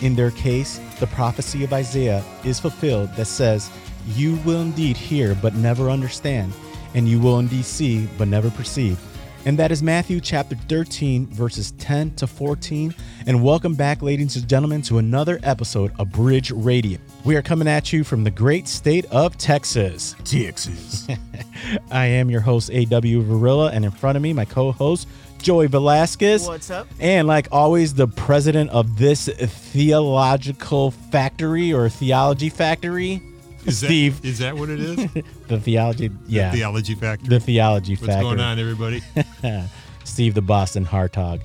in their case, the prophecy of Isaiah is fulfilled that says, You will indeed hear, but never understand, and you will indeed see, but never perceive. And that is Matthew chapter 13, verses 10 to 14. And welcome back, ladies and gentlemen, to another episode of Bridge Radio. We are coming at you from the great state of Texas. Texas. I am your host, A.W. Varilla, and in front of me, my co host, Joey Velasquez. What's up? And like always, the president of this theological factory or theology factory, Is Steve. That, is that what it is? the theology, yeah, Theology factor. the theology What's factory. going on, everybody? Steve the Boston Hartog.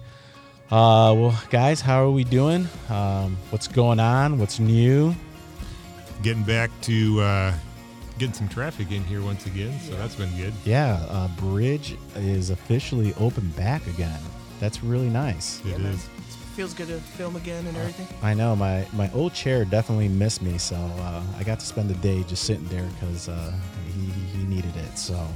Uh, well, guys, how are we doing? Um, what's going on? What's new? Getting back to uh, getting some traffic in here once again, so that's been good. Yeah, uh, Bridge is officially open back again. That's really nice. It Yeah, is. It feels good to film again and everything. I know my my old chair definitely missed me, so uh, I got to spend the day just sitting there because uh, he he needed it. So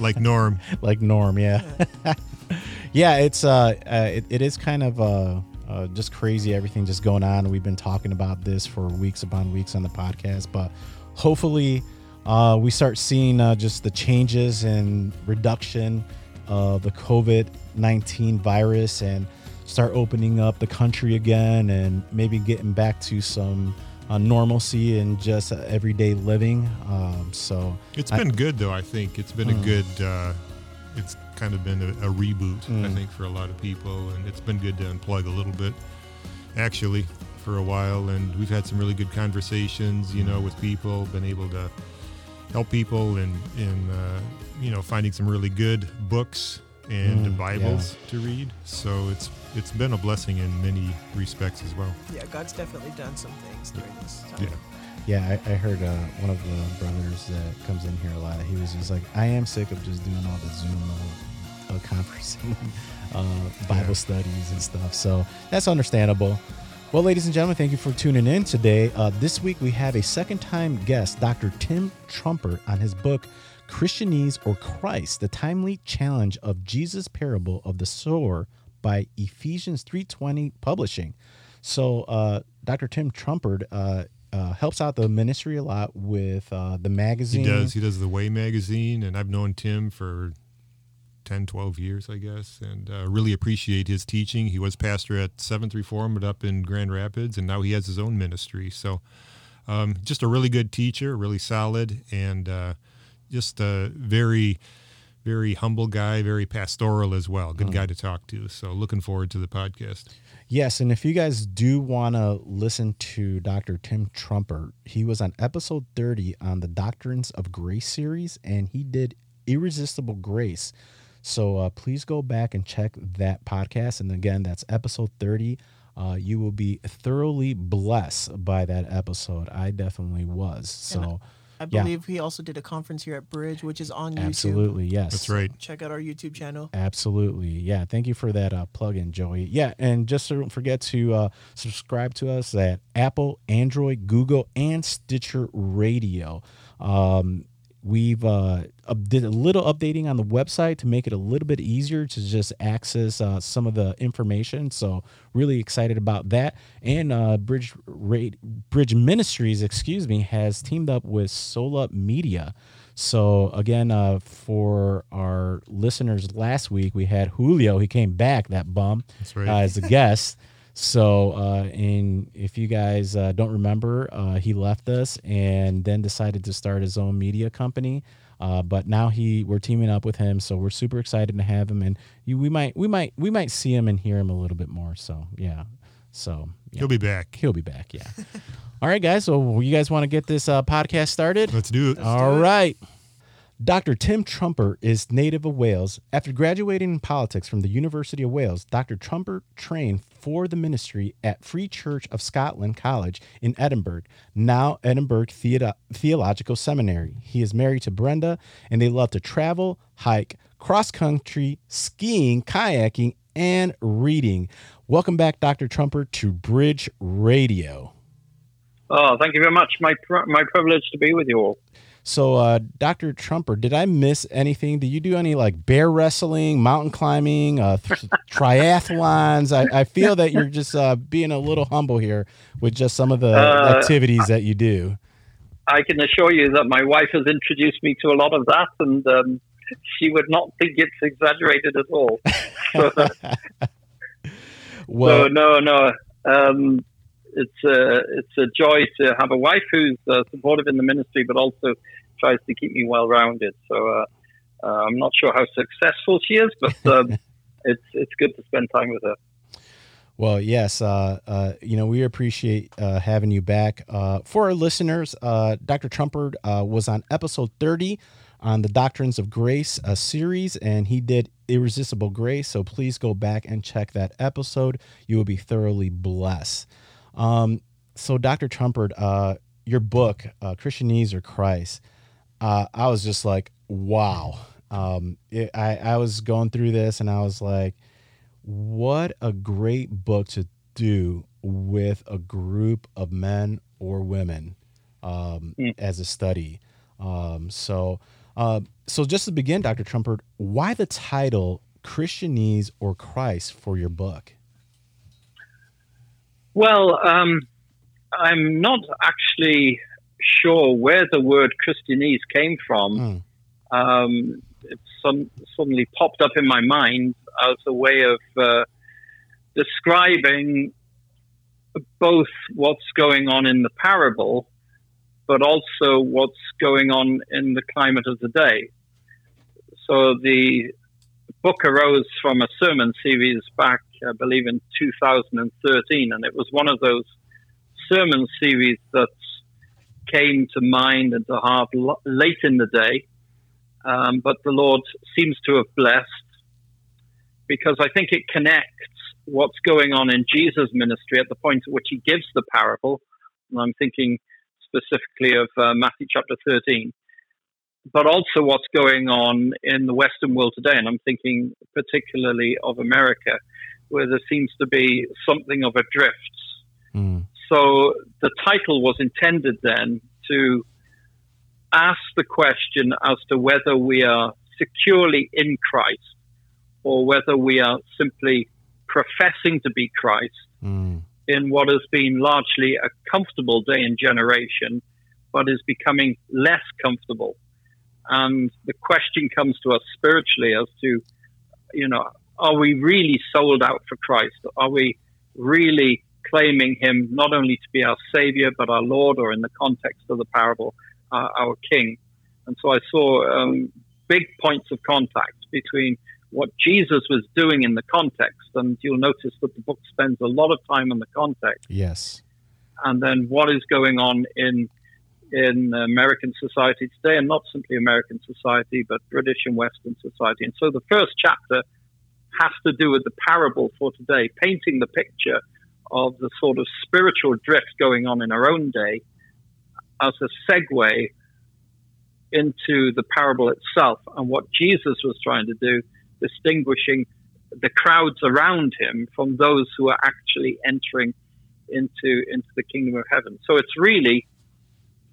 like Norm. like Norm, yeah, yeah. It's uh, uh it, it is kind of uh, uh just crazy everything just going on. We've been talking about this for weeks upon weeks on the podcast, but hopefully uh, we start seeing uh, just the changes and reduction of the COVID nineteen virus and start opening up the country again and maybe getting back to some uh, normalcy and just uh, everyday living. Um, so It's I- been good though. I think it's been Mm. a good. Uh, it's kind of been a, a reboot. I Mm. think for a lot of people, and it's been good to unplug a little bit. Actually, for a while, and we've had some really good conversations. You know, with people, been able to help people in in uh, you know finding some really good books and Mm, Bibles to read. So it's it's been a blessing in many respects as well. Yeah, God's definitely done some things during this time. Yeah. Yeah, I, I heard uh, one of the brothers that comes in here a lot. He was just like, I am sick of just doing all the Zoom uh, uh, conferencing, uh, Bible Yeah. studies and stuff. So that's understandable. Well, ladies and gentlemen, thank you for tuning in today. Uh, this week we have a second time guest, Dr. Tim Trumper, on his book, Christianese or Christ, the timely challenge of Jesus' parable of the sower by Ephesians 3.20 Publishing. So uh, Dr. Tim Trumper uh, uh, helps out the ministry a lot with uh, the magazine. He does. He does the Way magazine, and I've known Tim for 10, 12 years, I guess, and uh, really appreciate his teaching. He was pastor at Seventh Reformed up in Grand Rapids, and now he has his own ministry. So, um, just a really good teacher, really solid, and uh, just a very, very humble guy, very pastoral as well. Good guy to talk to. So, looking forward to the podcast. Yes, and if you guys do want to listen to Dr. Tim Trumper, he was on episode 30 on the Doctrines of Grace series, and he did Irresistible Grace. So uh, please go back and check that podcast. And again, that's episode 30. Uh, you will be thoroughly blessed by that episode. I definitely was. So, I Yeah. believe he also did a conference here at Bridge, which is on YouTube. absolutely, yes. That's right. Check out our YouTube channel. Absolutely. Yeah. Thank you for that uh, plug in, Joey. Yeah. And just don't forget to uh, subscribe to us at Apple, Android, Google, and Stitcher Radio. Um, we've uh, did a little updating on the website to make it a little bit easier to just access uh, some of the information. So really excited about that. And uh, Bridge Ra- Bridge Ministries, excuse me, has teamed up with Sola Media. So again, uh, for our listeners last week, we had Julio. He came back, that bum, That's right. uh, as a guest. So, uh, and if you guys uh, don't remember, uh, he left us and then decided to start his own media company. Uh, but now he, we're teaming up with him, so we're super excited to have him, and you, we might, we might, we might see him and hear him a little bit more. So, yeah. So yeah. He'll be back. he'll be back. Yeah. All right, guys. So you guys want to get this uh, podcast started? Let's do it. All right. Dr. Tim Trumper is native of Wales. After graduating in politics from the University of Wales, Dr. Trumper trained for the ministry at Free Church of Scotland College in Edinburgh, now Edinburgh Theolo- Theological Seminary. He is married to Brenda, and they love to travel, hike, cross country, skiing, kayaking, and reading. Welcome back, Dr. Trumper, to Bridge Radio. Oh, thank you very much. My pr- my privilege to be with you all. So, uh, Dr. Trumper, did I miss anything? Did you do any like bear wrestling, mountain climbing, uh, th- triathlons? I, I feel that you're just uh, being a little humble here with just some of the Uh, activities that you do. I can assure you that my wife has introduced me to a lot of that, and um, she would not think it's exaggerated at all. Well, so no, no. Um, it's a it's a joy to have a wife who's uh, supportive in the ministry, but also tries to keep me well rounded. So uh, uh, I'm not sure how successful she is, but um, it's it's good to spend time with her. Well, yes, uh, uh, you know, we appreciate uh, having you back. Uh, for our listeners, uh, Dr. Trumper uh, was on episode 30 on the Doctrines of Grace uh, series, and he did Irresistible Grace. So please go back and check that episode. You will be thoroughly blessed. Um, so, Dr. Trumper, uh, your book, uh, Christianese or Christ, uh, I was just like, wow. Um, it, I, I was going through this and I was like, what a great book to do with a group of men or women um, Mm. as a study. Um, so, uh, so just to begin, Dr. Trumper, why the title Christianese or Christ for your book? Well, um, I'm not actually sure where the word Christianese came from. Mm. Um, it some, suddenly popped up in my mind as a way of uh, describing both what's going on in the parable, but also what's going on in the climate of the day. So the book arose from a sermon series back, I believe, in 2013, and it was one of those sermon series that came to mind and to heart late in the day, um, but the Lord seems to have blessed because I think it connects what's going on in Jesus' ministry at the point at which he gives the parable. And I'm thinking specifically of uh, Matthew chapter 13, but also what's going on in the Western world today. And I'm thinking particularly of America, where there seems to be something of a drift. Mm. So the title was intended then to ask the question as to whether we are securely in Christ or whether we are simply professing to be Christ Mm. in what has been largely a comfortable day and generation, but is becoming less comfortable. And the question comes to us spiritually as to, you know, are we really sold out for Christ? Are we really claiming Him not only to be our Savior, but our Lord, or in the context of the parable, uh, our King? And so I saw um, big points of contact between what Jesus was doing in the context, and you'll notice that the book spends a lot of time on the context, Yes. and then what is going on in in American society today, and not simply American society, but British and Western society. And so the first chapter has to do with the parable for today, painting the picture of the sort of spiritual drift going on in our own day as a segue into the parable itself and what Jesus was trying to do, distinguishing the crowds around him from those who are actually entering into into the kingdom of heaven. So it's really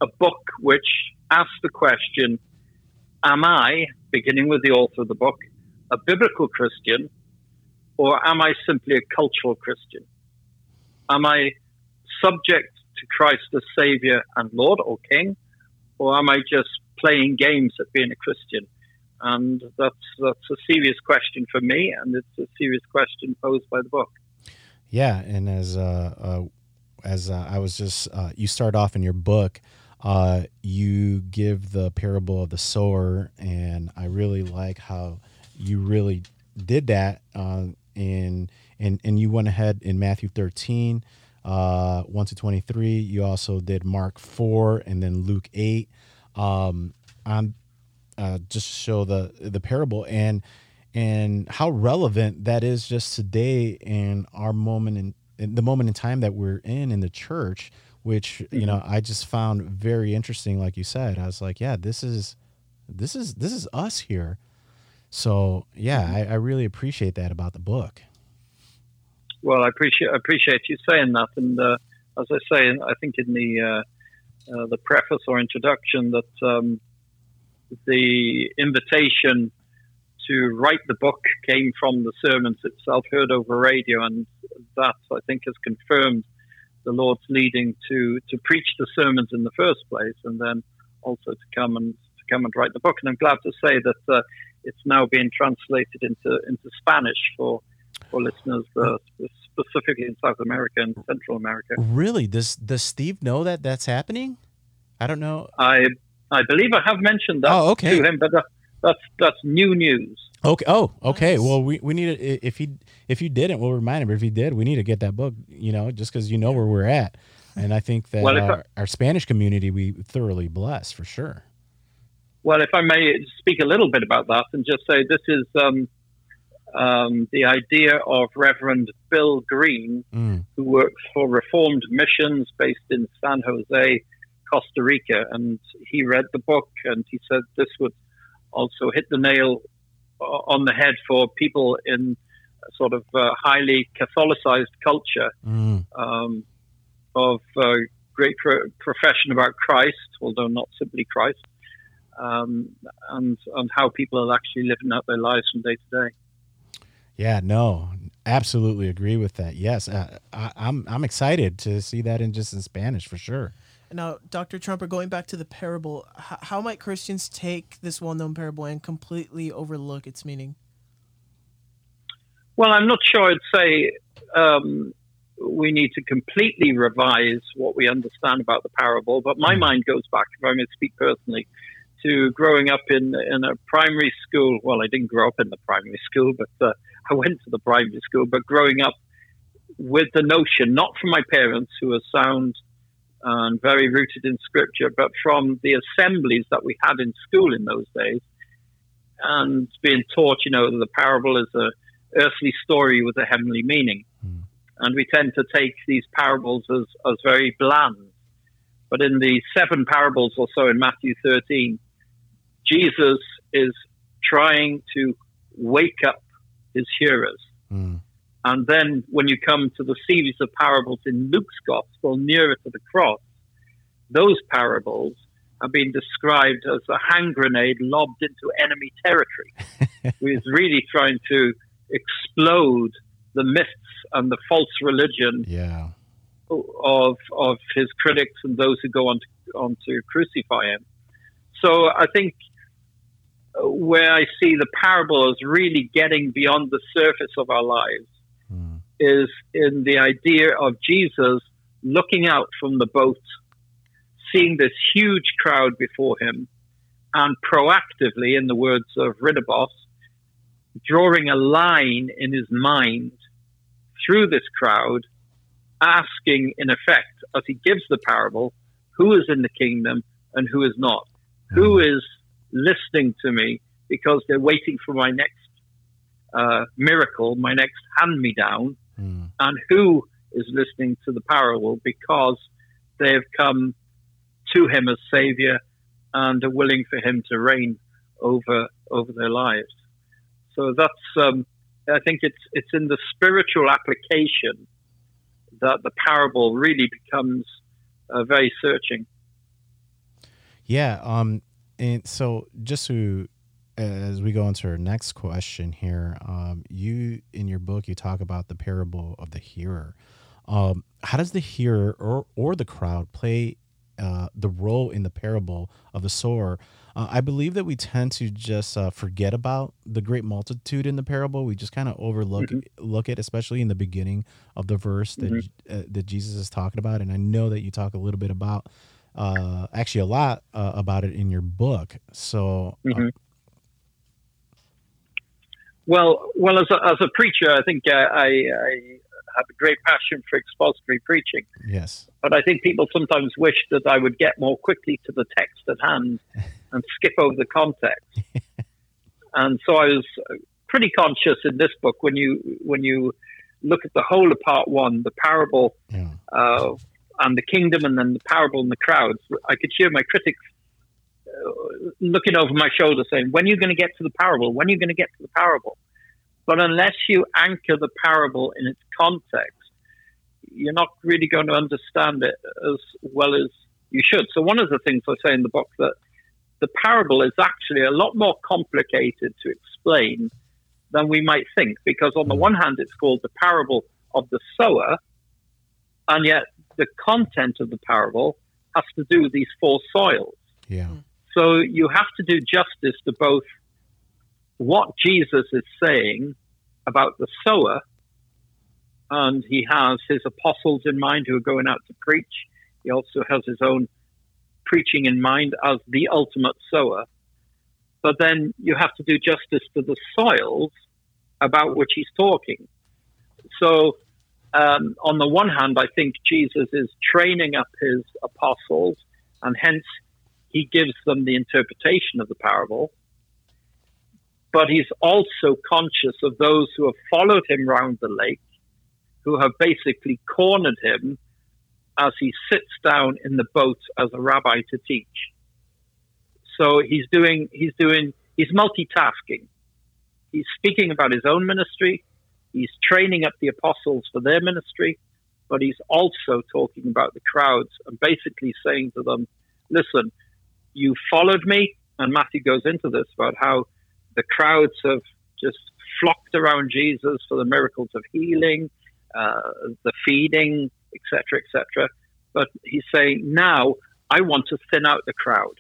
a book which asks the question, am I, beginning with the author of the book, a biblical Christian or am I simply a cultural Christian? Am I subject to Christ as Savior and Lord or King, or am I just playing games at being a Christian? And that's that's a serious question for me, and it's a serious question posed by the book. Yeah, and as uh, uh, as uh, I was just, uh, you start off in your book, uh, you give the parable of the sower, and I really like how you really did that. Uh, in and and you went ahead in Matthew thirteen, uh, one to twenty three. You also did Mark four, and then Luke eight. Um, on uh, just show the the parable and and how relevant that is just today in our moment in, in the moment in time that we're in in the church which you know i just found very interesting like you said i was like yeah this is this is this is us here so yeah I, I really appreciate that about the book. Well, I appreciate appreciate you saying that, and uh, as I say, I think in the uh, uh, the preface or introduction that um, the invitation to write the book came from the sermons itself, heard over radio, and that I think has confirmed the Lord's leading to to preach the sermons in the first place, and then also to come and to come and write the book. And I'm glad to say that uh, it's now being translated into into Spanish for for listeners uh, specifically in South America and Central America. really does does steve know that that's happening i don't know I I believe I have mentioned that Oh, okay. to him, but that, that's that's new news. Okay. Oh, okay. Nice. Well, we, we need to, if he if you didn't, we'll remind him. But If he did, we need to get that book. You know, just because you know where we're at, and I think that Well, if I- our, our Spanish community we thoroughly bless for sure. Well, if I may speak a little bit about that and just say this is um, um, the idea of Reverend Bill Green, Mm, who works for Reformed Missions based in San Jose, Costa Rica, and he read the book and he said this would also hit the nail on the head for people in a sort of uh, highly Catholicized culture mm, um, of uh, great pro- profession about Christ, although not simply Christ, um, and and how people are actually living out their lives from day to day. yeah. No. Absolutely agree with that. Yes, uh, I, I'm I'm excited to see that in just in Spanish for sure. Now, Dr. Trumper, going back to the parable, h- how might Christians take this well-known parable and completely overlook its meaning? Well, I'm not sure I'd say um, we need to completely revise what we understand about the parable, but my Mm. mind goes back, if I may speak personally, to growing up in in a primary school. Well, I didn't grow up in the primary school, but uh, I went to the primary school. But growing up with the notion, not from my parents who are sound and very rooted in Scripture, but from the assemblies that we had in school in those days, and being taught, you know, that the parable is a earthly story with a heavenly meaning. Hmm. And we tend to take these parables as, as very bland. But in the seven parables or so in Matthew 13, Jesus is trying to wake up his hearers. Mm, And then when you come to the series of parables in Luke's gospel nearer to the cross, those parables have been described as a hand grenade lobbed into enemy territory. He's really trying to explode the myths and the false religion yeah. of of his critics and those who go on to, on to crucify him. So I think where I see the parable as really getting beyond the surface of our lives Mm, is in the idea of Jesus looking out from the boat, seeing this huge crowd before him, and proactively, in the words of Ridderbos, drawing a line in his mind through this crowd, asking, in effect, as he gives the parable, who is in the kingdom and who is not? Who is listening to me because they're waiting for my next uh, miracle, my next hand me down, mm, and who is listening to the parable because they have come to him as savior and are willing for him to reign over over their lives. So that's um, I think it's it's in the spiritual application that the parable really becomes uh, very searching. Yeah. Um. And so, just to as we go into our next question here, um, you in your book you talk about the parable of the hearer. Um, how does the hearer or or the crowd play uh, the role in the parable of the sower? Uh, I believe that we tend to just uh, forget about the great multitude in the parable. We just kind of overlook Mhm. look at, especially in the beginning of the verse that Mhm. uh, that Jesus is talking about. And I know that you talk a little bit about, uh, actually a lot uh, about it in your book. So uh, Mhm. Well, well, as a, as a preacher, I think uh, I, I have a great passion for expository preaching. yes, But I think people sometimes wish that I would get more quickly to the text at hand and skip over the context. and so I was pretty conscious in this book when you when you look at the whole of part one, the parable yeah. uh, and the kingdom, and then the parable and the crowds. I could hear my critics uh, looking over my shoulder saying, "When are you going to get to the parable? When are you going to get to the parable?" But unless you anchor the parable in its context, you're not really going to understand it as well as you should. So one of the things I say in the book that the parable is actually a lot more complicated to explain than we might think, because on the one hand, it's called the parable of the sower, and yet the content of the parable has to do with these four soils. Yeah. Mm. So you have to do justice to both what Jesus is saying about the sower, and he has his apostles in mind who are going out to preach. He also has his own preaching in mind as the ultimate sower. But then you have to do justice to the soils about which he's talking. So, um, on the one hand, I think Jesus is training up his apostles, and hence he gives them the interpretation of the parable. But he's also conscious of those who have followed him round the lake, who have basically cornered him as he sits down in the boat as a rabbi to teach. So he's doing, he's doing, he's multitasking. He's speaking about his own ministry. He's training up the apostles for their ministry, but he's also talking about the crowds and basically saying to them, listen, you followed me. And Matthew goes into this about how the crowds have just flocked around Jesus for the miracles of healing, uh, the feeding, etc., etc. But he's saying, now I want to thin out the crowd.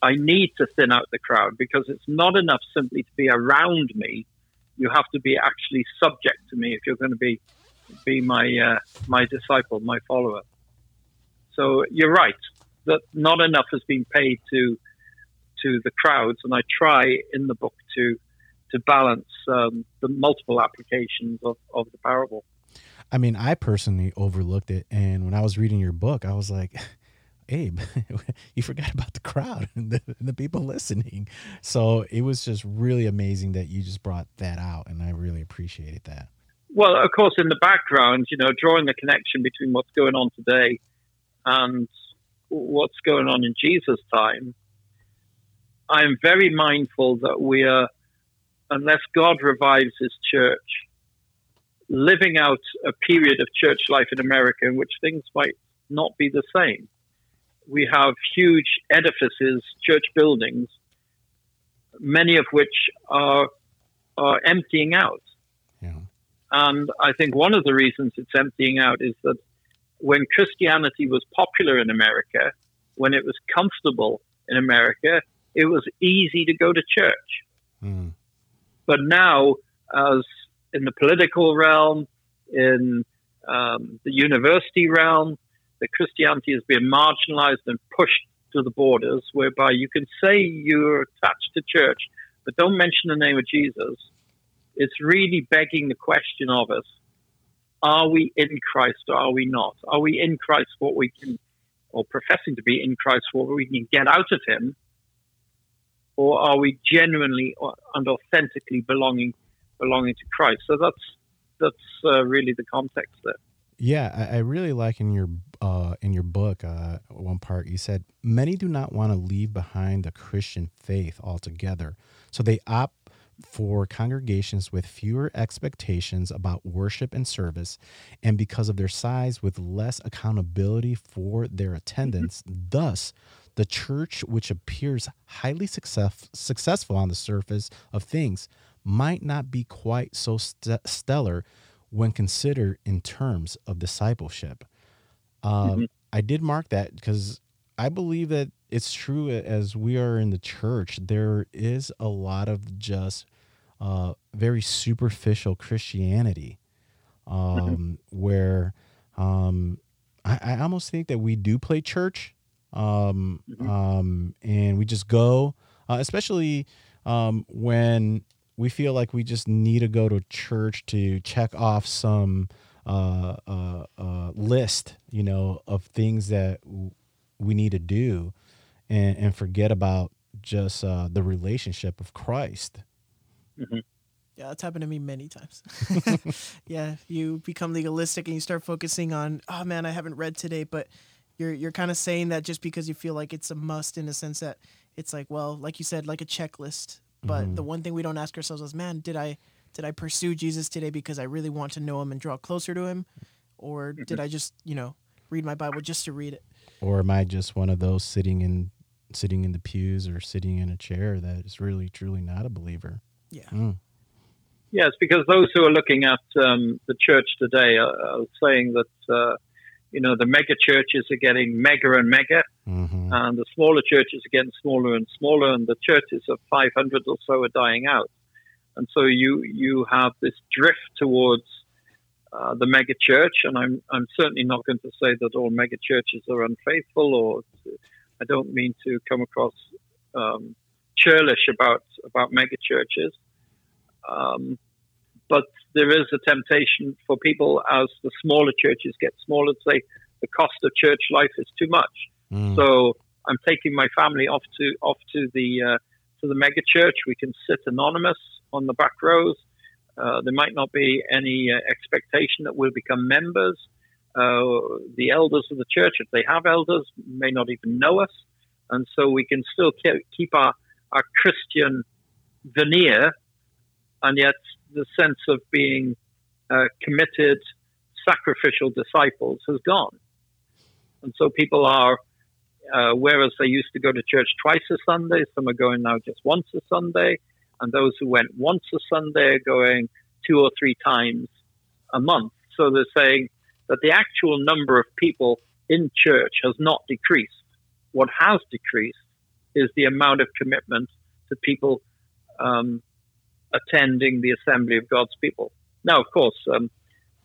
I need to thin out the crowd because it's not enough simply to be around me. You have to be actually subject to me if you're going to be be my uh, my disciple, my follower. So you're right that not enough has been paid to to the crowds, and I try in the book to to balance um, the multiple applications of, of the parable. I mean, I personally overlooked it, and when I was reading your book, I was like, Abe, you forgot about the crowd and the, the, people listening. So it was just really amazing that you just brought that out, and I really appreciated that. Well, of course, in the background, you know, drawing the connection between what's going on today and what's going on in Jesus' time, I'm very mindful that we are, unless God revives His church, living out a period of church life in America in which things might not be the same we have huge edifices, church buildings, many of which are are emptying out. Yeah. And I think one of the reasons it's emptying out is that when Christianity was popular in America, when it was comfortable in America, it was easy to go to church. Mm. But now, as in the political realm, in um, the university realm, that Christianity has been marginalized and pushed to the borders, whereby you can say you're attached to church, but don't mention the name of Jesus. It's really begging the question of us are we in Christ or are we not? Are we in Christ what we can, or professing to be in Christ what we can get out of Him? Or are we genuinely and authentically belonging belonging to Christ? So that's that's uh, really the context there. Yeah, I, I, really like in your uh, in your book uh, one part you said many do not want to leave behind the Christian faith altogether, so they opt for congregations with fewer expectations about worship and service, and because of their size, with less accountability for their attendance. Thus, the church, which appears highly success- successful on the surface of things, might not be quite so st- stellar when considered in terms of discipleship. Uh, mm-hmm. I did mark that because I believe that it's true as we are in the church, there is a lot of just uh, very superficial Christianity mm-hmm. um, mm-hmm. where um, I, I, almost think that we do play church um, mm-hmm. Um, and we just go, uh, especially um, when we feel like we just need to go to church to check off some uh, uh, uh, list, you know, of things that w- we need to do. and, and forget about just uh, the relationship of Christ. Mm-hmm. Yeah, that's happened to me many times. yeah, you become legalistic and you start focusing on, oh man, I haven't read today, but you're you're kind of saying that just because you feel like it's a must in a sense that it's like, well, like you said, like a checklist. But Mhm. the one thing we don't ask ourselves is, man, did I did I pursue Jesus today because I really want to know him and draw closer to him, or did I just you know read my Bible just to read it? Or am I just one of those sitting in sitting in the pews or sitting in a chair that is really truly not a believer? Yeah. Mm. Yes, because those who are looking at um, the church today are, are saying that uh, you know the mega churches are getting mega and mega, hmm and the smaller churches are getting smaller and smaller, and the churches of 500 or so are dying out. And so you you have this drift towards uh, the mega church, and I'm I'm certainly not going to say that all mega churches are unfaithful, or to, I don't mean to come across um, churlish about about mega churches. Um, but there is a temptation for people as the smaller churches get smaller to say the cost of church life is too much. Mm. So I'm taking my family off to off to the uh, to the mega church. We can sit anonymous on the back rows. Uh, there might not be any uh, expectation that we'll become members. Uh, the elders of the church, if they have elders, may not even know us, and so we can still ke- keep our our Christian veneer, and yet the sense of being uh, committed, sacrificial disciples has gone. And so people are, uh, whereas they used to go to church twice a Sunday, some are going now just once a Sunday. And those who went once a Sunday are going two or three times a month. So they're saying that the actual number of people in church has not decreased. What has decreased is the amount of commitment to people um, attending the assembly of God's people. Now, of course, um,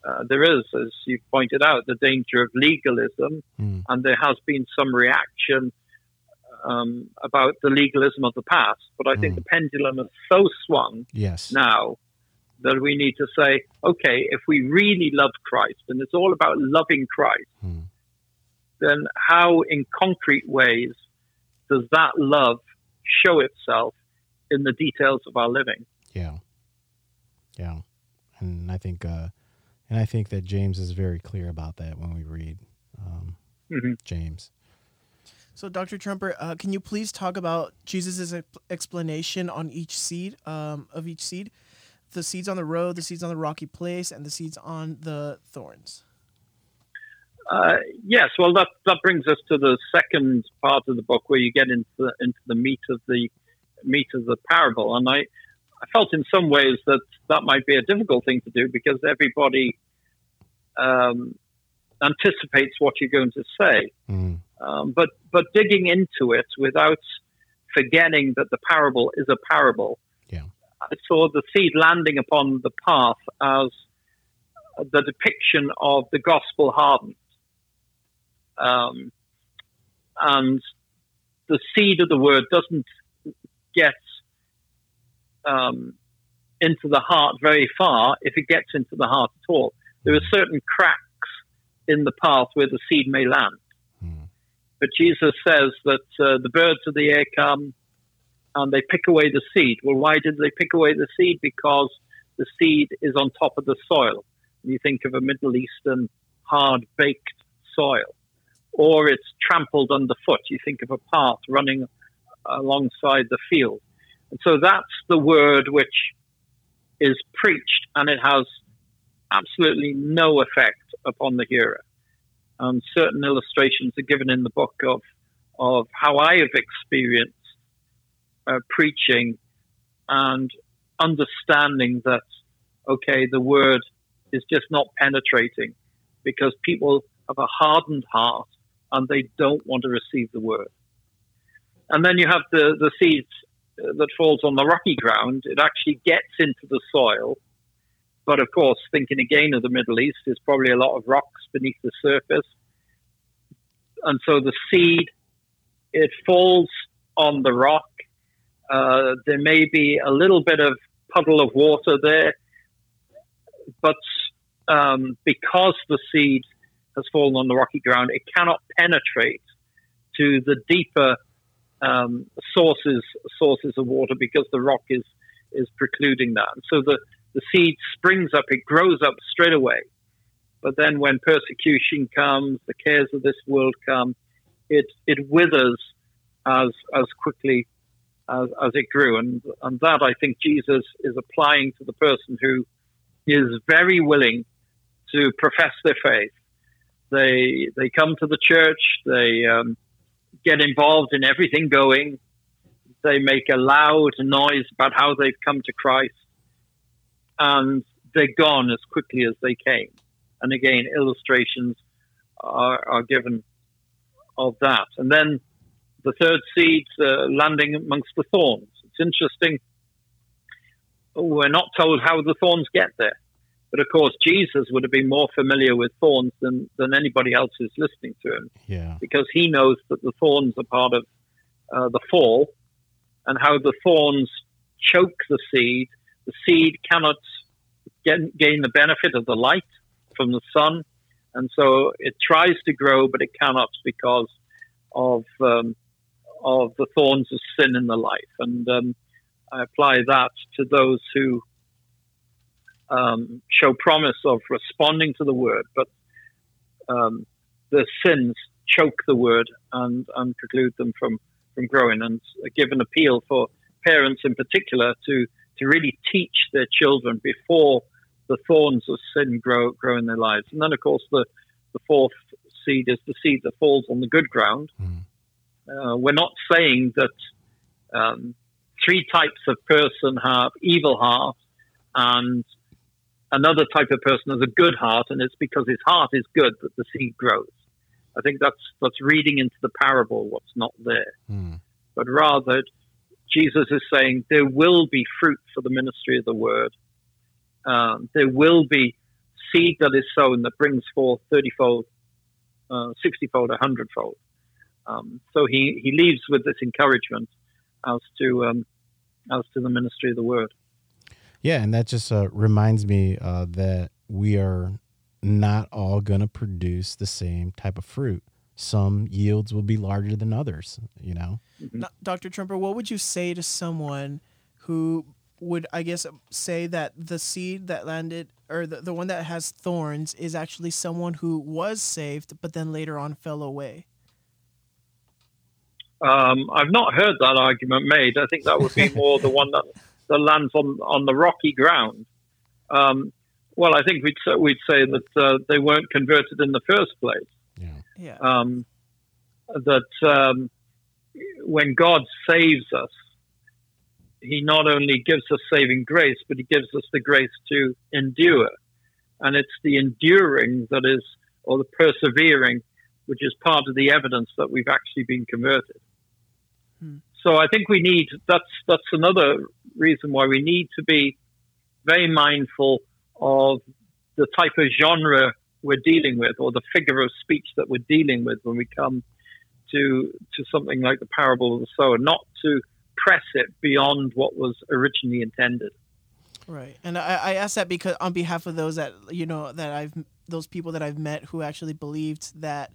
uh, there is, as you pointed out, the danger of legalism, Mm. and there has been some reaction um, about the legalism of the past. But I think Mm. the pendulum has so swung Yes. now that we need to say, okay, if we really love Christ, and it's all about loving Christ, Mm. then how, in concrete ways, does that love show itself in the details of our living? Yeah. Yeah. And I think uh and I think that James is very clear about that when we read um Mhm. James. So, Dr. Trumper, uh, can you please talk about Jesus' ex- explanation on each seed um, of each seed? The seeds on the road, the seeds on the rocky place, and the seeds on the thorns. Uh, yes, well, that that brings us to the second part of the book where you get into the, into the meat of the meat of the parable, and I I felt in some ways that that might be a difficult thing to do because everybody um, anticipates what you're going to say, Mm. um, but but digging into it without forgetting that the parable is a parable. Yeah. I saw the seed landing upon the path as the depiction of the gospel hardened. Um, and the seed of the word doesn't get um, into the heart very far if it gets into the heart at all. There are certain cracks in the path where the seed may land. Mm. But Jesus says that uh, the birds of the air come and they pick away the seed. Well, why did they pick away the seed? Because the seed is on top of the soil. You think of a Middle Eastern hard baked soil, or it's trampled underfoot. You think of a path running alongside the field. So that's the word which is preached, and it has absolutely no effect upon the hearer. Certain illustrations are given in the book of of how I have experienced uh, preaching and understanding that okay, the word is just not penetrating because people have a hardened heart and they don't want to receive the word. And then you have the the seeds that falls on the rocky ground. It actually gets into the soil, but of course, thinking again of the Middle East, there's probably a lot of rocks beneath the surface, and so the seed it falls on the rock. Uh, there may be a little bit of puddle of water there, but um, because the seed has fallen on the rocky ground, it cannot penetrate to the deeper um, sources sources of water because the rock is is precluding that. So the the seed springs up, it grows up straight away. But then when persecution comes, the cares of this world come, it it withers as as quickly as, as it grew. And and that I think Jesus is applying to the person who is very willing to profess their faith. They they come to the church, they um, get involved in everything going. They make a loud noise about how they've come to Christ, and they're gone as quickly as they came. And again, illustrations are, are given of that. And then the third seed uh, landing amongst the thorns. It's interesting. We're not told how the thorns get there. But of course, Jesus would have been more familiar with thorns than, than anybody else who's listening to him. Yeah. Because he knows that the thorns are part of uh, the fall and how the thorns choke the seed. The seed cannot get, gain the benefit of the light from the sun. And so it tries to grow, but it cannot because of um, of the thorns of sin in the life. And um, I apply that to those who um, show promise of responding to the word, but um, the sins choke the word and, and preclude them from, from growing. And give an appeal for parents in particular to, to really teach their children before the thorns of sin grow, grow in their lives. And then, of course, the, the fourth seed is the seed that falls on the good ground. Mm. Uh, we're not saying that um, three types of person have evil heart and another type of person has a good heart, and it's because his heart is good that the seed grows. I think that's that's reading into the parable what's not there, mm. but rather Jesus is saying there will be fruit for the ministry of the word. Um, there will be seed that is sown that brings forth thirty-fold, uh, sixty-fold, a hundredfold. Um, so he, he leaves with this encouragement as to um, as to the ministry of the word. Yeah, and that just uh, reminds me uh, that we are not all going to produce the same type of fruit. Some yields will be larger than others. You know, mm-hmm. Dr. Trumper, what would you say to someone who would, I guess, say that the seed that landed or the, the one that has thorns is actually someone who was saved, but then later on fell away? Um, I've not heard that argument made. I think that would be more the one that, that lands on, on the rocky ground. Um, well, I think we'd say, we'd say that uh, they weren't converted in the first place. Yeah. yeah. Um, that um, when God saves us, He not only gives us saving grace, but He gives us the grace to endure. And it's the enduring that is, or the persevering, which is part of the evidence that we've actually been converted. So I think we need that's that's another reason why we need to be very mindful of the type of genre we're dealing with or the figure of speech that we're dealing with when we come to to something like the parable of the sower, not to press it beyond what was originally intended. Right, and I, I ask that because on behalf of those that you know that I've those people that I've met who actually believed that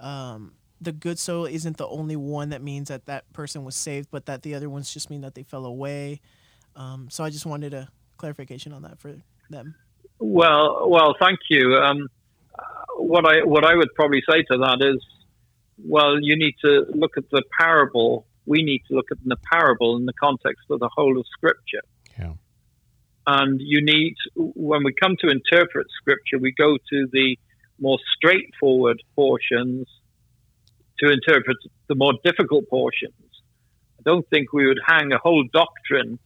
um, the good soul isn't the only one that means that that person was saved, but that the other ones just mean that they fell away. Um, so I just wanted a clarification on that for them. Well, well, thank you. Um, what I what I would probably say to that is, well, you need to look at the parable. We need to look at the parable in the context of the whole of Scripture. Yeah. And you need, when we come to interpret Scripture, we go to the more straightforward portions to interpret the more difficult portions. I don't think we would hang a whole doctrine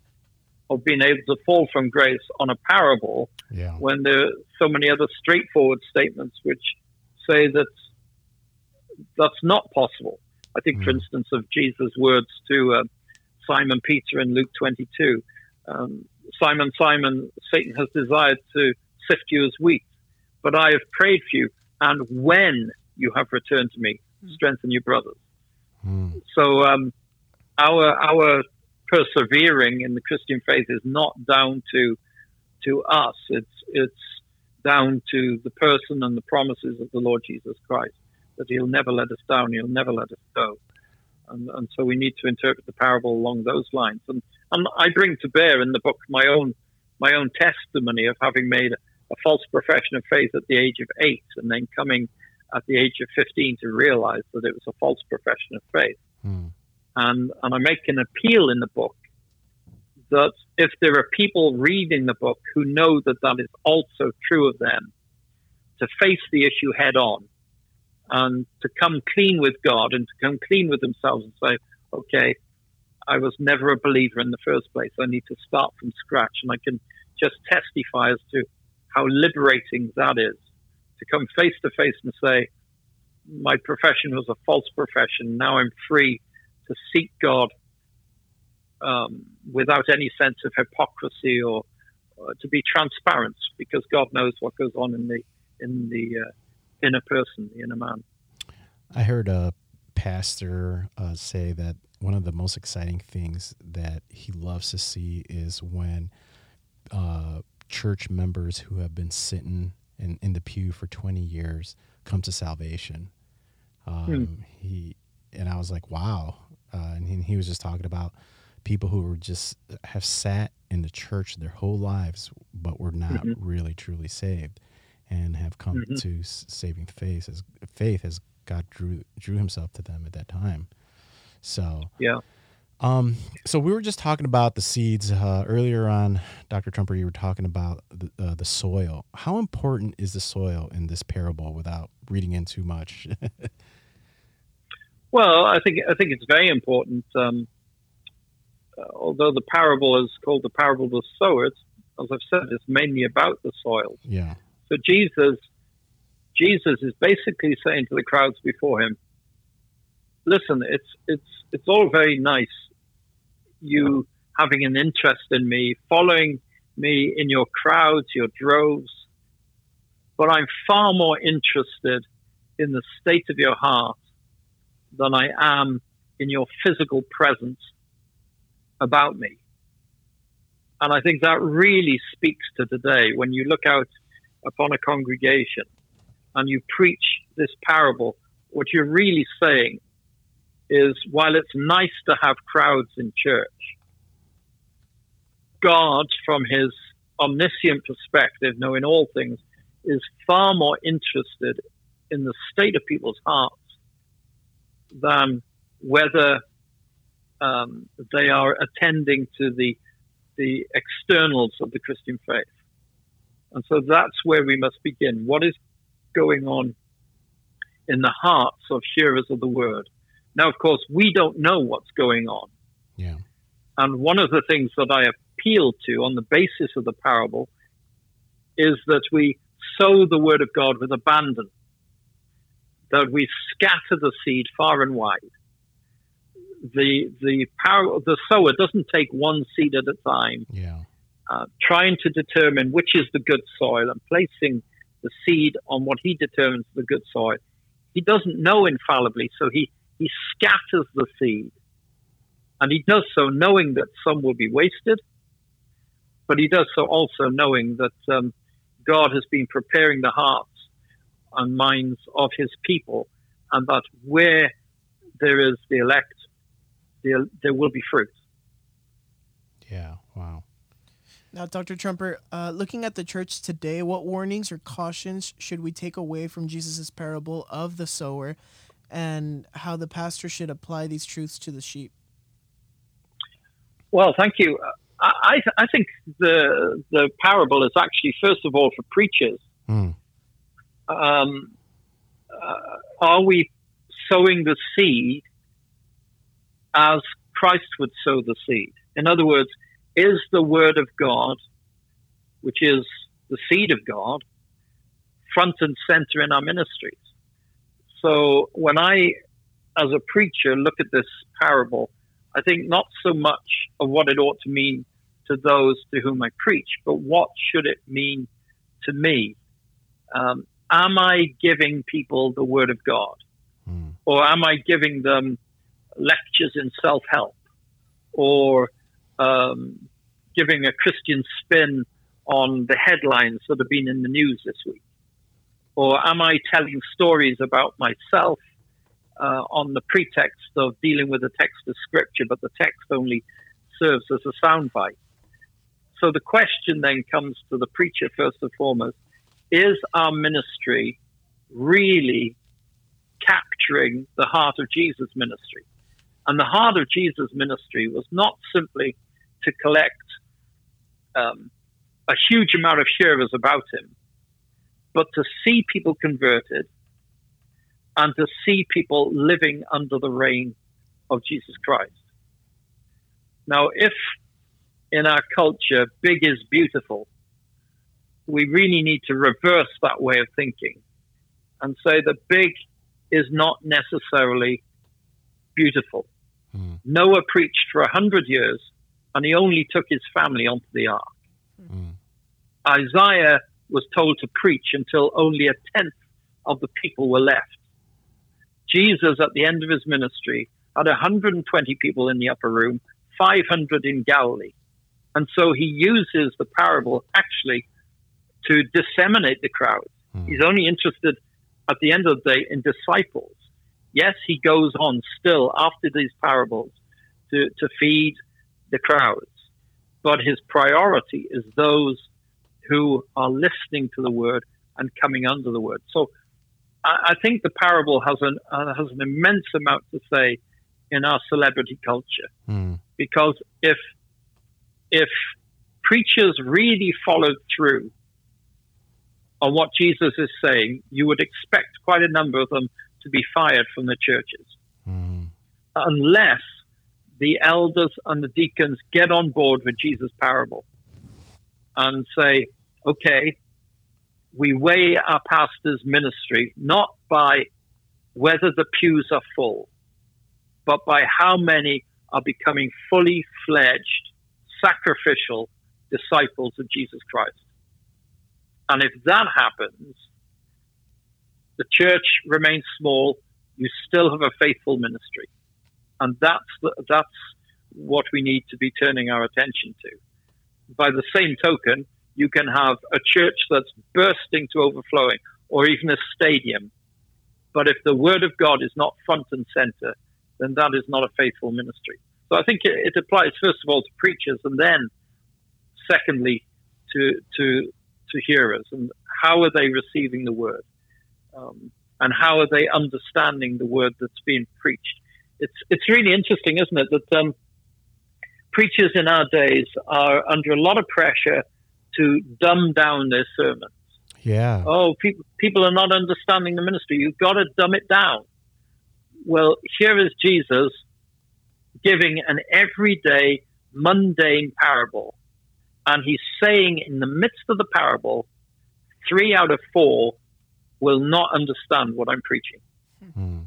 of being able to fall from grace on a parable yeah. when there are so many other straightforward statements which say that that's not possible. I think, mm. for instance, of Jesus' words to uh, Simon Peter in Luke 22 um, Simon, Simon, Satan has desired to sift you as wheat, but I have prayed for you, and when you have returned to me, strengthen your brothers. Mm. So um, our our persevering in the Christian faith is not down to to us. It's it's down to the person and the promises of the Lord Jesus Christ that He'll never let us down. He'll never let us go. And, and so we need to interpret the parable along those lines. And, and I bring to bear in the book my own my own testimony of having made a, a false profession of faith at the age of eight, and then coming at the age of fifteen to realize that it was a false profession of faith. Hmm. And and I make an appeal in the book that if there are people reading the book who know that that is also true of them, to face the issue head on and to come clean with God and to come clean with themselves and say, okay, I was never a believer in the first place. I need to start from scratch. And I can just testify as to how liberating that is to come face to face and say, my profession was a false profession. Now I'm free to seek God um, without any sense of hypocrisy or, to be transparent because God knows what goes on in the in the uh, inner person, the inner man. I heard a pastor uh, say that one of the most exciting things that he loves to see is when uh, church members who have been sitting in, in the pew for 20 years come to salvation. Um, hmm. He and I was like, wow. Uh, and he, he was just talking about people who were just have sat in the church their whole lives, but were not mm-hmm. really truly saved and have come mm-hmm. to saving faith as faith as God drew drew Himself to them at that time. So yeah. Um, so we were just talking about the seeds uh, earlier on, Dr. Trumper. You were talking about the, uh, the soil. How important is the soil in this parable? Without reading in too much. well, I think I think it's very important. Um, uh, although the parable is called the parable of the sower, as I've said, it's mainly about the soil. Yeah. So Jesus, Jesus is basically saying to the crowds before him, "Listen, it's it's it's all very nice, you having an interest in me, following me in your crowds, your droves, but I'm far more interested in the state of your heart than I am in your physical presence about me." And I think that really speaks to today when you look out upon a congregation and you preach this parable, what you're really saying is while it's nice to have crowds in church, God, from his omniscient perspective, knowing all things, is far more interested in the state of people's hearts than whether um, they are attending to the the externals of the Christian faith. And so that's where we must begin. What is going on in the hearts of hearers of the word? Now, of course, we don't know what's going on. Yeah. And one of the things that I appeal to on the basis of the parable is that we sow the word of God with abandon, that we scatter the seed far and wide. The the power the sower doesn't take one seed at a time. Yeah uh, trying to determine which is the good soil and placing the seed on what he determines the good soil. He doesn't know infallibly, so he, he scatters the seed. And he does so knowing that some will be wasted, but he does so also knowing that um, God has been preparing the hearts and minds of his people, and that where there is the elect, there, there will be fruit. Yeah, wow. Now, Dr. Trumper, uh, looking at the church today, what warnings or cautions should we take away from Jesus' parable of the sower and how the pastor should apply these truths to the sheep? Well, thank you. I, I think the, the parable is actually, first of all, for preachers. Mm. Um, uh, are we sowing the seed as Christ would sow the seed? In other words, is the Word of God, which is the seed of God, front and center in our ministries. So when I, as a preacher, look at this parable, I think not so much of what it ought to mean to those to whom I preach, but what should it mean to me? Um, am I giving people the Word of God? Mm. Or am I giving them lectures in self help? Or um, giving a Christian spin on the headlines that have been in the news this week? Or am I telling stories about myself uh, on the pretext of dealing with the text of Scripture, but the text only serves as a soundbite. So the question then comes to the preacher first and foremost is our ministry really capturing the heart of Jesus' ministry? And the heart of Jesus' ministry was not simply to collect um, a huge amount of hearers about him, but to see people converted and to see people living under the reign of Jesus Christ. Now, if in our culture big is beautiful, we really need to reverse that way of thinking and say that big is not necessarily beautiful. Mm. Noah preached for a hundred years and he only took his family onto the ark. Mm. Isaiah was told to preach until only a tenth of the people were left. Jesus, at the end of his ministry, had 120 people in the upper room, 500 in Galilee. And so he uses the parable actually to disseminate the crowd. Hmm. He's only interested at the end of the day in disciples. Yes, he goes on still after these parables to, to feed the crowds, but his priority is those who are listening to the word and coming under the word. So I, I think the parable has an uh, has an immense amount to say in our celebrity culture mm. because if if preachers really followed through on what Jesus is saying, you would expect quite a number of them to be fired from the churches. Mm. Unless the elders and the deacons get on board with Jesus' parable and say, okay, we weigh our pastor's ministry not by whether the pews are full, but by how many are becoming fully fledged, sacrificial disciples of Jesus Christ. And if that happens, the church remains small, you still have a faithful ministry. And that's, the, that's what we need to be turning our attention to. By the same token, you can have a church that's bursting to overflowing or even a stadium. But if the word of God is not front and center, then that is not a faithful ministry. So I think it, it applies first of all to preachers and then secondly to, to, to hearers and how are they receiving the word? Um, and how are they understanding the word that's being preached? It's, it's really interesting, isn't it, that um, preachers in our days are under a lot of pressure to dumb down their sermons. Yeah. Oh, people people are not understanding the ministry. You've got to dumb it down. Well, here is Jesus giving an everyday, mundane parable. And he's saying in the midst of the parable, three out of four will not understand what I'm preaching. Hmm.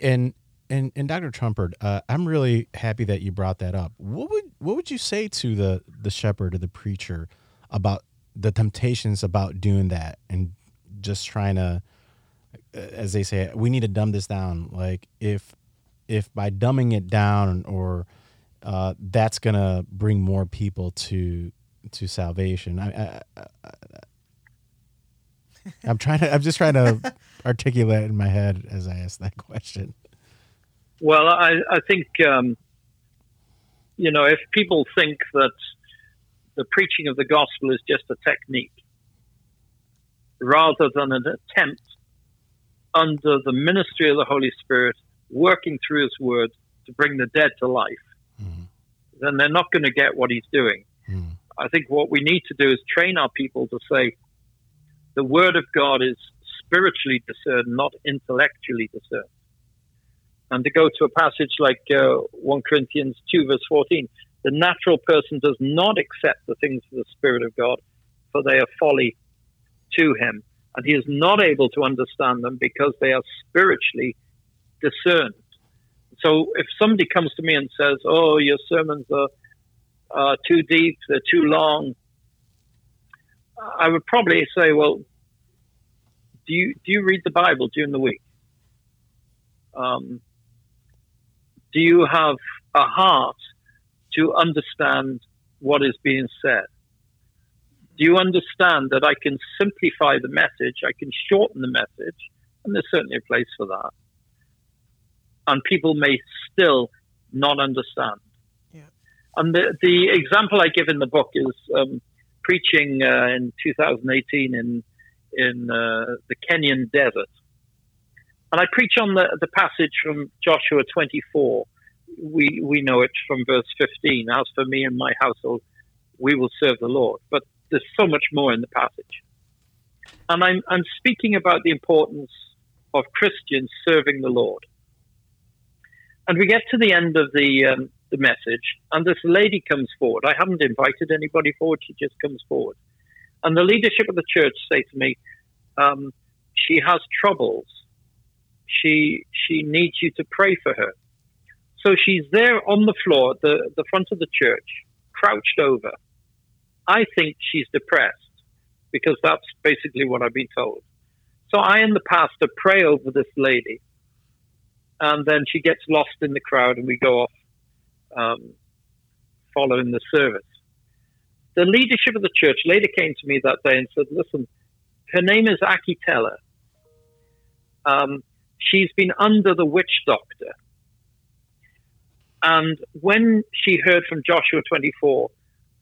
And and and Dr. Trumper, uh, I'm really happy that you brought that up. What would what would you say to the the shepherd or the preacher about the temptations about doing that and just trying to, uh, as they say, we need to dumb this down. Like if if by dumbing it down or uh, that's gonna bring more people to to salvation. I, I, I, I'm trying to. I'm just trying to articulate in my head as I ask that question. Well, I, I think, um, you know, if people think that the preaching of the gospel is just a technique rather than an attempt under the ministry of the Holy Spirit, working through His Word to bring the dead to life, mm. then they're not going to get what He's doing. Mm. I think what we need to do is train our people to say, the Word of God is spiritually discerned, not intellectually discerned. And to go to a passage like uh, 1 Corinthians 2, verse 14, the natural person does not accept the things of the Spirit of God, for they are folly to him. And he is not able to understand them because they are spiritually discerned. So if somebody comes to me and says, Oh, your sermons are too deep, they're too long, I would probably say, Well, do you, do you read the Bible during the week? Um, do you have a heart to understand what is being said? Do you understand that I can simplify the message, I can shorten the message, and there's certainly a place for that. And people may still not understand. Yeah. And the the example I give in the book is um, preaching uh, in 2018 in in uh, the Kenyan desert, and I preach on the the passage from Joshua 24. We we know it from verse 15. As for me and my household, we will serve the Lord. But there's so much more in the passage, and I'm I'm speaking about the importance of Christians serving the Lord. And we get to the end of the um, the message, and this lady comes forward. I haven't invited anybody forward; she just comes forward. And the leadership of the church say to me, um, "She has troubles. She she needs you to pray for her." So she's there on the floor at the the front of the church, crouched over. I think she's depressed because that's basically what I've been told. So I and the pastor pray over this lady, and then she gets lost in the crowd, and we go off um, following the service. The leadership of the church later came to me that day and said, "Listen, her name is Akitela. Um, she's been under the witch doctor." And when she heard from Joshua 24,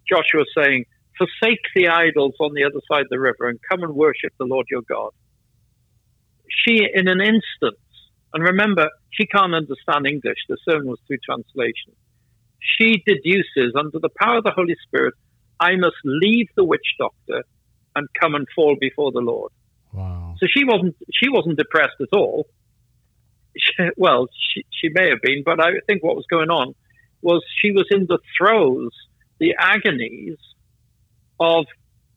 Joshua saying, Forsake the idols on the other side of the river and come and worship the Lord your God. She, in an instant, and remember, she can't understand English, the sermon was through translation. She deduces, under the power of the Holy Spirit, I must leave the witch doctor and come and fall before the Lord. Wow. So she wasn't she wasn't depressed at all. She, well, she, she may have been, but I think what was going on was she was in the throes, the agonies of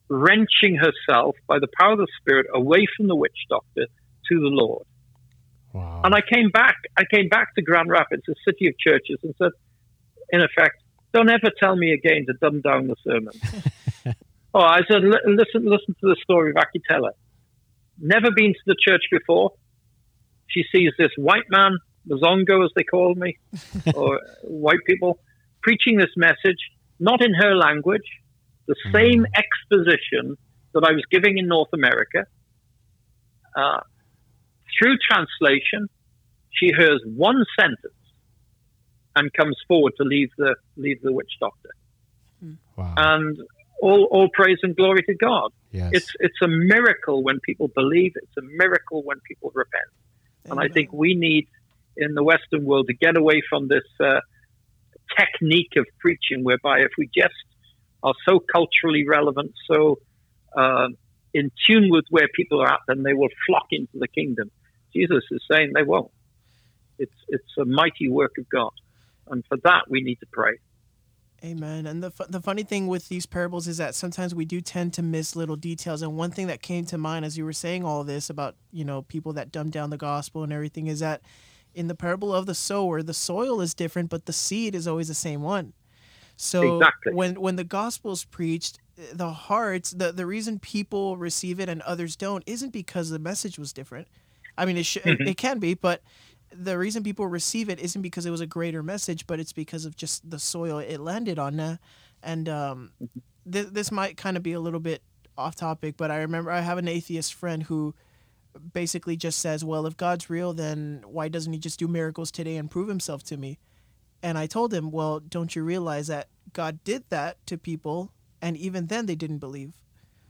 wrenching herself by the power of the Spirit away from the witch doctor to the Lord. Wow. And I came back. I came back to Grand Rapids, a city of churches, and said, in effect, "Don't ever tell me again to dumb down the sermon." oh, I said, "Listen, listen to the story of Akitela. Never been to the church before. She sees this white man, Mzongo as they call me, or white people, preaching this message, not in her language, the same exposition that I was giving in North America." Uh, through translation, she hears one sentence and comes forward to leave the leave the witch doctor. wow. And all, all praise and glory to God. yes. It's it's a miracle when people believe. It's a miracle when people repent. And I think we need in the Western world to get away from this uh, technique of preaching, whereby if we just are so culturally relevant, so uh, in tune with where people are at, then they will flock into the kingdom. Jesus is saying they won't. It's it's a mighty work of God, and for that we need to pray. Amen. And the fu- the funny thing with these parables is that sometimes we do tend to miss little details. And one thing that came to mind as you were saying all this about you know people that dumb down the gospel and everything is that in the parable of the sower, the soil is different, but the seed is always the same one. So Exactly. when when the gospel is preached, the hearts, the the reason people receive it and others don't isn't because the message was different. I mean, it sh- Mhm. it can be, but the reason people receive it isn't because it was a greater message, but it's because of just the soil it landed on. Uh, and um, th- this might kind of be a little bit off topic, but I remember I have an atheist friend who basically just says, "Well, if God's real, then why doesn't He just do miracles today and prove Himself to me?" And I told him, "Well, don't you realize that God did that to people, and even then they didn't believe."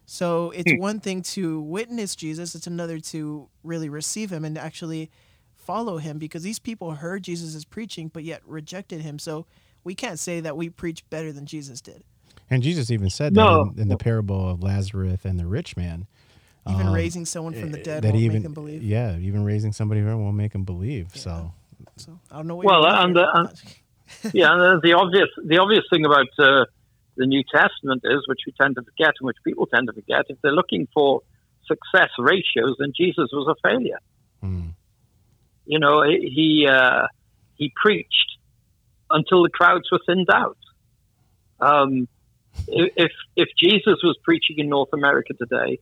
So it's Hmm. one thing to witness Jesus; it's another to really receive Him and actually follow Him, because these people heard Jesus' preaching, but yet rejected Him. So we can't say that we preach better than Jesus did. and Jesus even said No. that in, in the parable of Lazarus and the rich man. Even um, raising someone from the eh, dead that won't even, make them believe. Yeah, even raising somebody from won't make them believe. Yeah. So So I don't know. What Well, you're and, here. uh, and- yeah, and the obvious the obvious thing about uh, the New Testament is, which we tend to forget, and which people tend to forget, if they're looking for success ratios, then Jesus was a failure. mm, You know, he uh, he preached until the crowds were thinned out. Um, if if Jesus was preaching in North America today,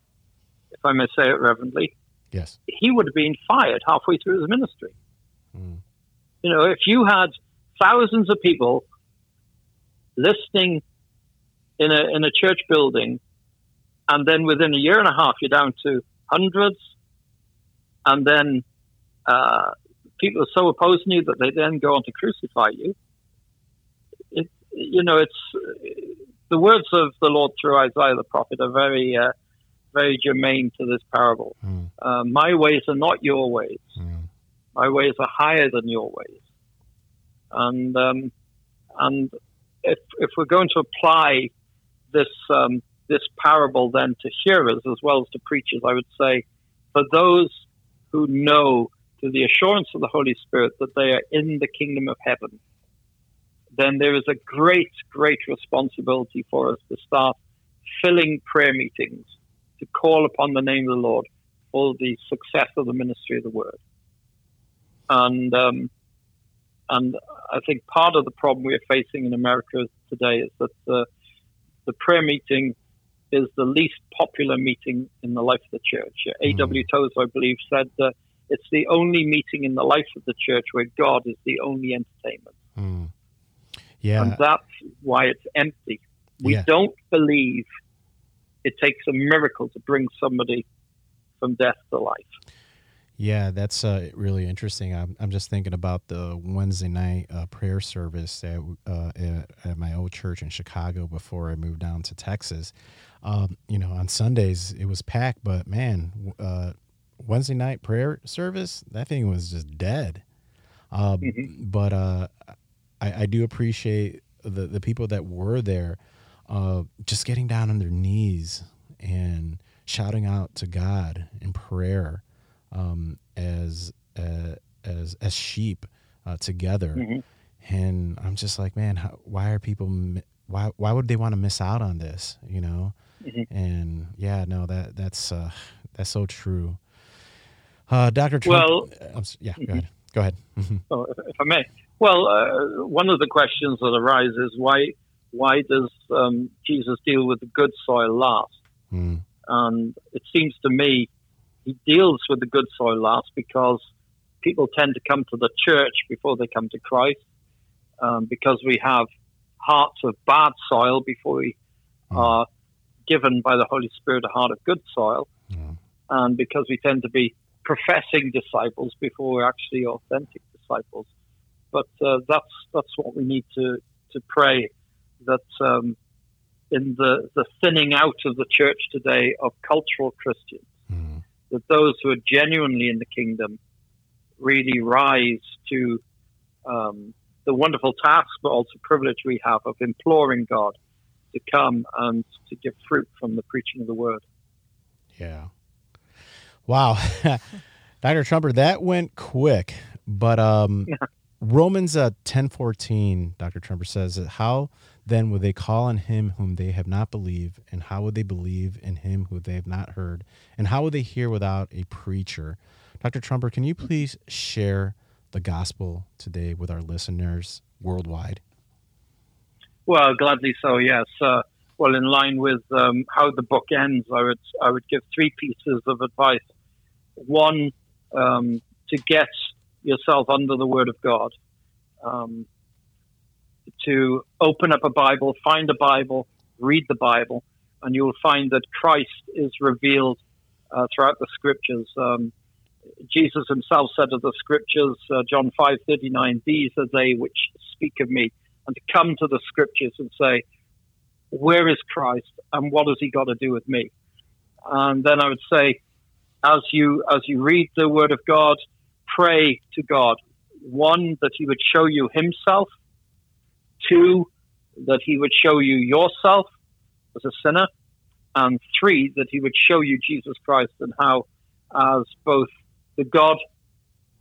if I may say it reverently, yes. he would have been fired halfway through his ministry. Mm. You know, if you had thousands of people listening in a in a church building, and then within a year and a half you're down to hundreds, and then uh, people are so opposing you that they then go on to crucify you. It, you know, it's the words of the Lord through Isaiah the prophet are very, uh, very germane to this parable. Mm. Uh, my ways are not your ways. Mm. My ways are higher than your ways. And um, and if if we're going to apply this um, this parable then to hearers as well as to preachers, I would say for those who know to the assurance of the Holy Spirit that they are in the kingdom of heaven, then there is a great, great responsibility for us to start filling prayer meetings to call upon the name of the Lord for the success of the ministry of the word. And um, and I think part of the problem we are facing in America today is that the, the prayer meeting is the least popular meeting in the life of the church. Mm. A.W. Tozer, I believe, said that it's the only meeting in the life of the church where God is the only entertainment. Mm. Yeah. And that's why it's empty. We yeah. don't believe it takes a miracle to bring somebody from death to life. Yeah, that's uh, really interesting. I'm, I'm just thinking about the Wednesday night uh, prayer service at, uh, at, at, my old church in Chicago before I moved down to Texas. Um, you know, on Sundays it was packed, but man, uh, Wednesday night prayer service, that thing was just dead. Um, mm-hmm. But uh, I, I, do appreciate the, the people that were there uh, just getting down on their knees and shouting out to God in prayer um, as uh, as as sheep uh, together. Mm-hmm. And I'm just like, man, how, why are people? Why why would they want to miss out on this? You know? Mm-hmm. And yeah, no, that that's uh, that's so true. Uh, Doctor Trump. Well, uh, yeah, go mm-hmm. ahead. Go ahead. Mm-hmm. oh, if I may. Well, uh, one of the questions that arises why why does um, Jesus deal with the good soil last? Mm. And it seems to me he deals with the good soil last because people tend to come to the church before they come to Christ um, because we have hearts of bad soil before we mm. are given by the Holy Spirit a heart of good soil, mm. and because we tend to be professing disciples before we're actually authentic disciples. But uh, that's that's what we need to to pray that um, in the the thinning out of the church today of cultural Christians that those who are genuinely in the kingdom really rise to um, the wonderful task, but also privilege we have of imploring God to come and to give fruit from the preaching of the word. Yeah. Wow. Dr. Trumper, that went quick, but um, yeah. Romans uh, 10:14, Dr. Trumper says, "How then would they call on him whom they have not believed? And how would they believe in him who they have not heard? And how would they hear without a preacher? Dr. Trumper, can you please share the gospel today with our listeners worldwide? Well, gladly so, yes. Uh, well, in line with um, how the book ends, I would, I would give three pieces of advice. One, um, to get yourself under the Word of God. Um, to open up a Bible, find a Bible, read the Bible, and you'll find that Christ is revealed uh, throughout the Scriptures. Um, Jesus himself said of the Scriptures, uh, John five thirty nine, "These are they which speak of me," and to come to the Scriptures and say, "Where is Christ, and what has He got to do with me?" And then I would say, as you as you read the Word of God, pray to God. One that He would show you Himself Two, that he would show you yourself as a sinner. And three, that he would show you Jesus Christ and how, as both the God,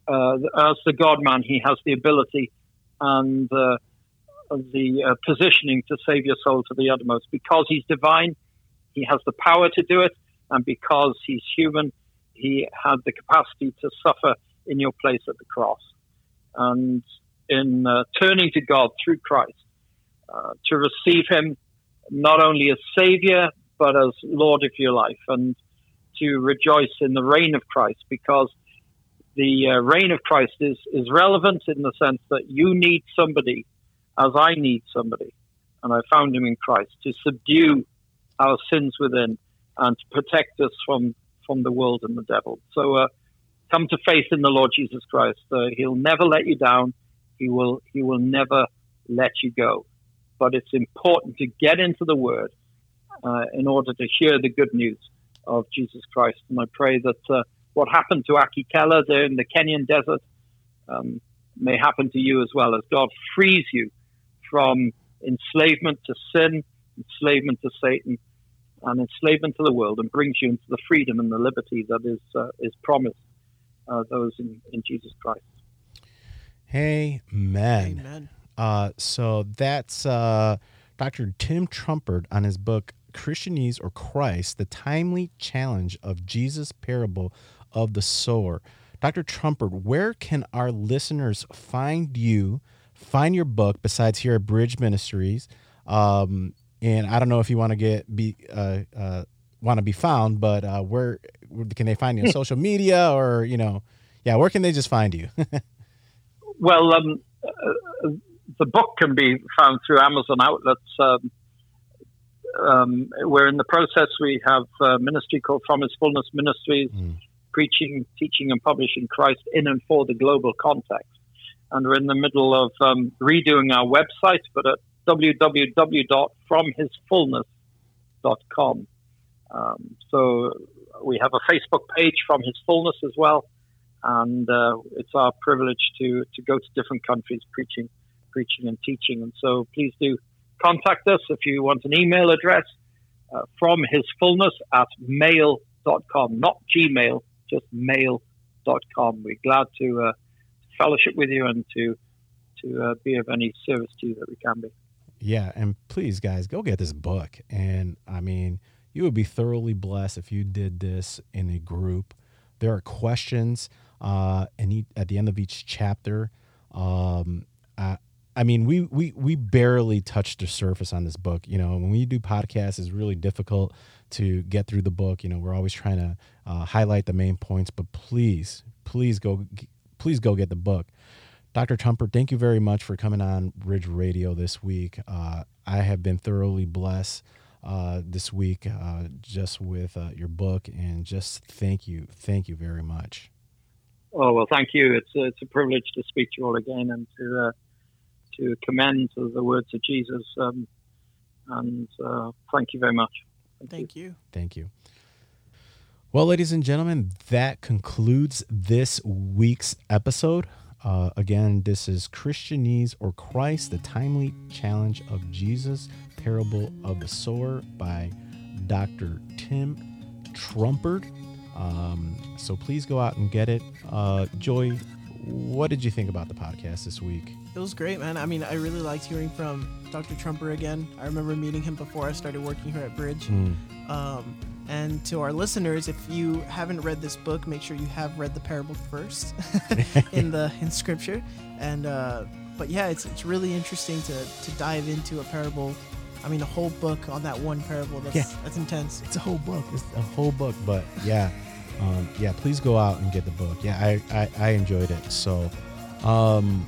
uh, as the God man, he has the ability and uh, the uh, positioning to save your soul to the uttermost. Because he's divine, he has the power to do it. And because he's human, he had the capacity to suffer in your place at the cross. And in uh, turning to God through Christ, uh, to receive Him not only as Savior, but as Lord of your life, and to rejoice in the reign of Christ, because the uh, reign of Christ is, is relevant in the sense that you need somebody as I need somebody, and I found Him in Christ to subdue our sins within and to protect us from, from the world and the devil. So, uh, come to faith in the Lord Jesus Christ. Uh, he'll never let you down. He will he will never let you go. But it's important to get into the Word uh, in order to hear the good news of Jesus Christ. And I pray that uh, what happened to Akitela there in the Kenyan desert um, may happen to you as well, as God frees you from enslavement to sin, enslavement to Satan, and enslavement to the world, and brings you into the freedom and the liberty that is uh, is promised uh, those in, in Jesus Christ. Amen. Amen. Uh, so that's uh, Dr. Tim Trumper on his book Christianese or Christ: The Timely Challenge of Jesus' Parable of the Sower. Dr. Trumper, where can our listeners find you, find your book besides here at Bridge Ministries? Um, and I don't know if you want to get be uh, uh, want to be found, but uh, where, where can they find you on social media or you know, yeah, where can they just find you? well, um, uh, the book can be found through Amazon outlets. Um, um, we're in the process. We have a ministry called From His Fullness Ministries, mm. preaching, teaching, and publishing Christ in and for the global context. And we're in the middle of um, redoing our website, but at www.fromhisfullness.com. Um, so we have a Facebook page from His Fullness as well, and uh, it's our privilege to to go to different countries preaching, preaching and teaching. And so please do contact us if you want an email address uh, from His Fullness at mail.com, not Gmail, just mail.com. We're glad to uh, fellowship with you and to to uh, be of any service to you that we can be. Yeah, and please, guys, go get this book. And I mean, you would be thoroughly blessed if you did this in a group. There are questions uh, and at the end of each chapter. Um, I, I mean, we, we we barely touched the surface on this book. You know, when we do podcasts, it's really difficult to get through the book. You know, we're always trying to uh, highlight the main points. But please, please go, please go get the book. Dr. Trumper, thank you very much for coming on Bridge Radio this week. Uh, I have been thoroughly blessed uh, this week uh, just with uh, your book, and just thank you, thank you very much. Oh well, thank you. It's a, it's a privilege to speak to you all again and to uh, to commend the words of Jesus. Um, and uh, thank you very much. Thank, thank you. you. Thank you. Well, ladies and gentlemen, that concludes this week's episode. Uh, again, this is Christianese or Christ, the timely challenge of Jesus, parable of the sower by Dr. Tim Trumper. Um, so please go out and get it. Uh, Joy, what did you think about the podcast this week? It was great, man. I mean, I really liked hearing from Dr. Trumper again. I remember meeting him before I started working here at Bridge. Mm. Um, and to our listeners, if you haven't read this book, make sure you have read the parable first in the in Scripture. And uh, but yeah, it's it's really interesting to to dive into a parable. I mean, a whole book on that one parable. That's yeah. that's intense. It's a whole book. It's a whole book. But yeah, um, yeah. Please go out and get the book. Yeah, I I, I enjoyed it. So. Um,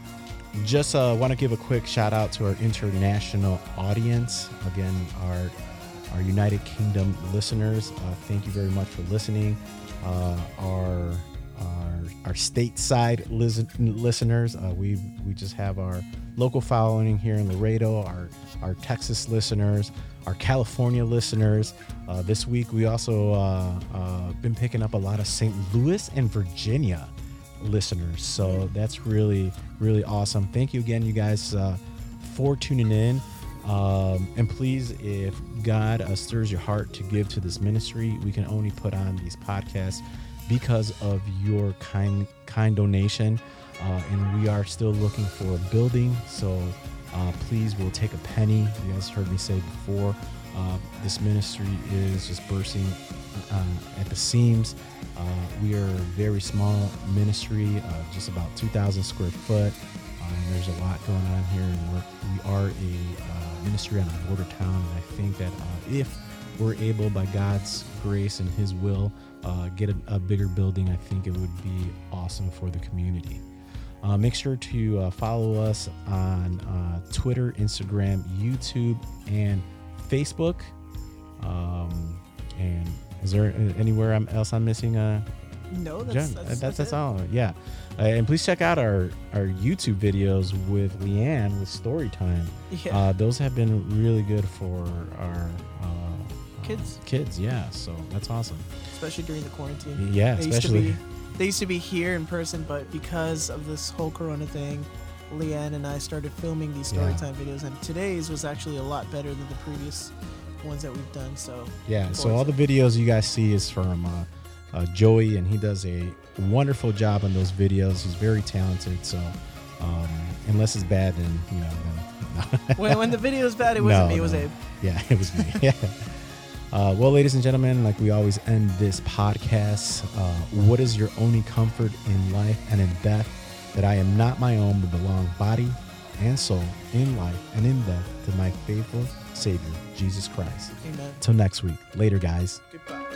just uh, want to give a quick shout out to our international audience. Again, our our United Kingdom listeners. Uh, thank you very much for listening. Uh, our our, our stateside listen, listeners, uh, we we just have our local following here in Laredo. Our our Texas listeners, our California listeners. Uh, this week we also uh, uh, been picking up a lot of St. Louis and Virginia listeners. So that's really really awesome. Thank you again, you guys, for tuning in. Um, and please, if God uh, stirs your heart to give to this ministry, we can only put on these podcasts because of your kind kind donation. Uh, and we are still looking for a building, so uh, please, we'll take a penny. You guys heard me say before. Uh, this ministry is just bursting uh, at the seams. Uh, we are a very small ministry, just about 2,000 square foot. and there's a lot going on here, and we're, we are a ministry on a border town. And I think that uh, if we're able, by God's grace and His will, uh, get a, a, bigger building, I think it would be awesome for the community. Uh, make sure to follow us on Twitter, Instagram, YouTube, and Facebook. Um, and is there anywhere else I'm missing? Uh, No, that's that's, that's, that's, all. Yeah, uh, and please check out our our YouTube videos with Leanne with story time. Yeah. Uh, those have been really good for our uh, Kids. kids, yeah. So that's awesome. especially during the quarantine. Yeah, They used to especially. be they used to be here in person, but because of this whole Corona thing, Leanne and I started filming these Yeah. storytime videos, and today's was actually a lot better than the previous ones that we've done. So Yeah, so all to the videos you guys see is from uh, uh, Joey, and he does a wonderful job on those videos. He's very talented. So um, unless it's bad, then you know. Then, when, when the video was bad, it wasn't No, me. It was no. Abe. Yeah, it was me. Yeah. Uh, well, ladies and gentlemen, like we always end this podcast, uh, what is your only comfort in life and in death? That I am not my own, but belong body and soul in life and in death to my faithful Savior, Jesus Christ. Amen. Till next week. Later, guys. Goodbye.